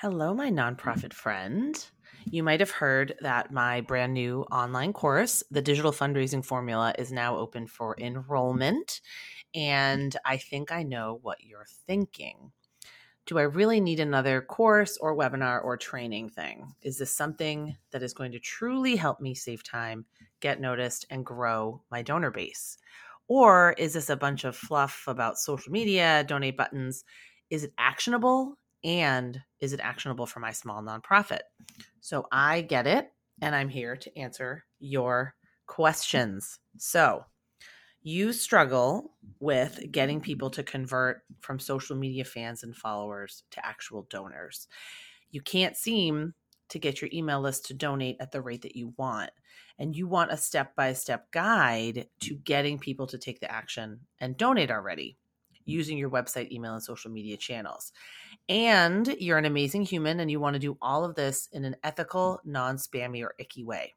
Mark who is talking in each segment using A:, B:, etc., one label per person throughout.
A: Hello, my nonprofit friend. You might have heard that my brand new online course, The Digital Fundraising Formula, is now open for enrollment. And I think I know what you're thinking. Do I really need another course or webinar or training thing? Is this something that is going to truly help me save time, get noticed, and grow my donor base? Or is this a bunch of fluff about social media, donate buttons? Is it actionable and is it actionable for my small nonprofit? So I get it, and I'm here to answer your questions. So, you struggle with getting people to convert from social media fans and followers to actual donors. You can't seem to get your email list to donate at the rate that you want. And you want a step by step guide to getting people to take the action and donate already using your website, email, and social media channels. And you're an amazing human and you want to do all of this in an ethical, non spammy, or icky way.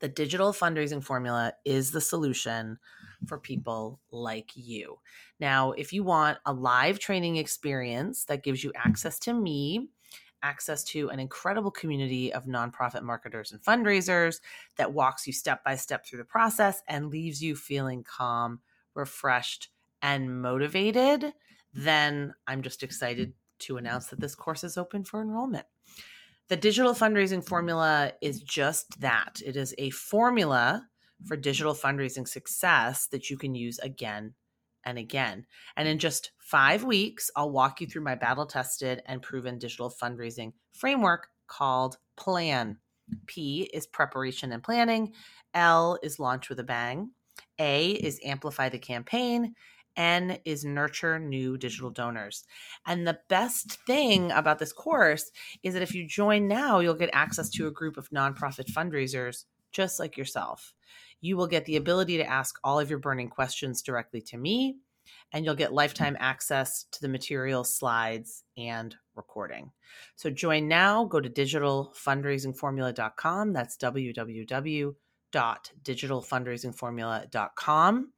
A: The digital fundraising formula is the solution for people like you. Now, if you want a live training experience that gives you access to me, access to an incredible community of nonprofit marketers and fundraisers that walks you step by step through the process and leaves you feeling calm, refreshed, and motivated, then I'm just excited to announce that this course is open for enrollment. The digital fundraising formula is just that it is a formula for digital fundraising success that you can use again and again. And in just five weeks, I'll walk you through my battle tested and proven digital fundraising framework called PLAN. P is preparation and planning, L is launch with a bang, A is amplify the campaign, N is nurture new digital mm-hmm. donors. And the best thing about this course is that if you join now, you'll get access to a group of nonprofit fundraisers just like yourself. You will get the mm-hmm. ability to ask all of your burning questions directly to me, and you'll get lifetime mm-hmm. access to the material, slides, and recording. So join now. Go to digitalfundraisingformula.com. That's www.digitalfundraisingformula.com.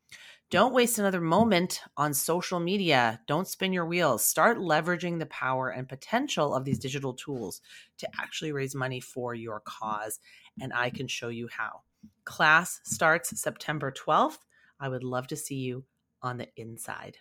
A: Don't waste another moment on social media. Don't spin your wheels. Start leveraging the power and potential of these digital tools to actually raise money for your cause. And I can show you how. Class starts September 12th. I would love to see you on the inside.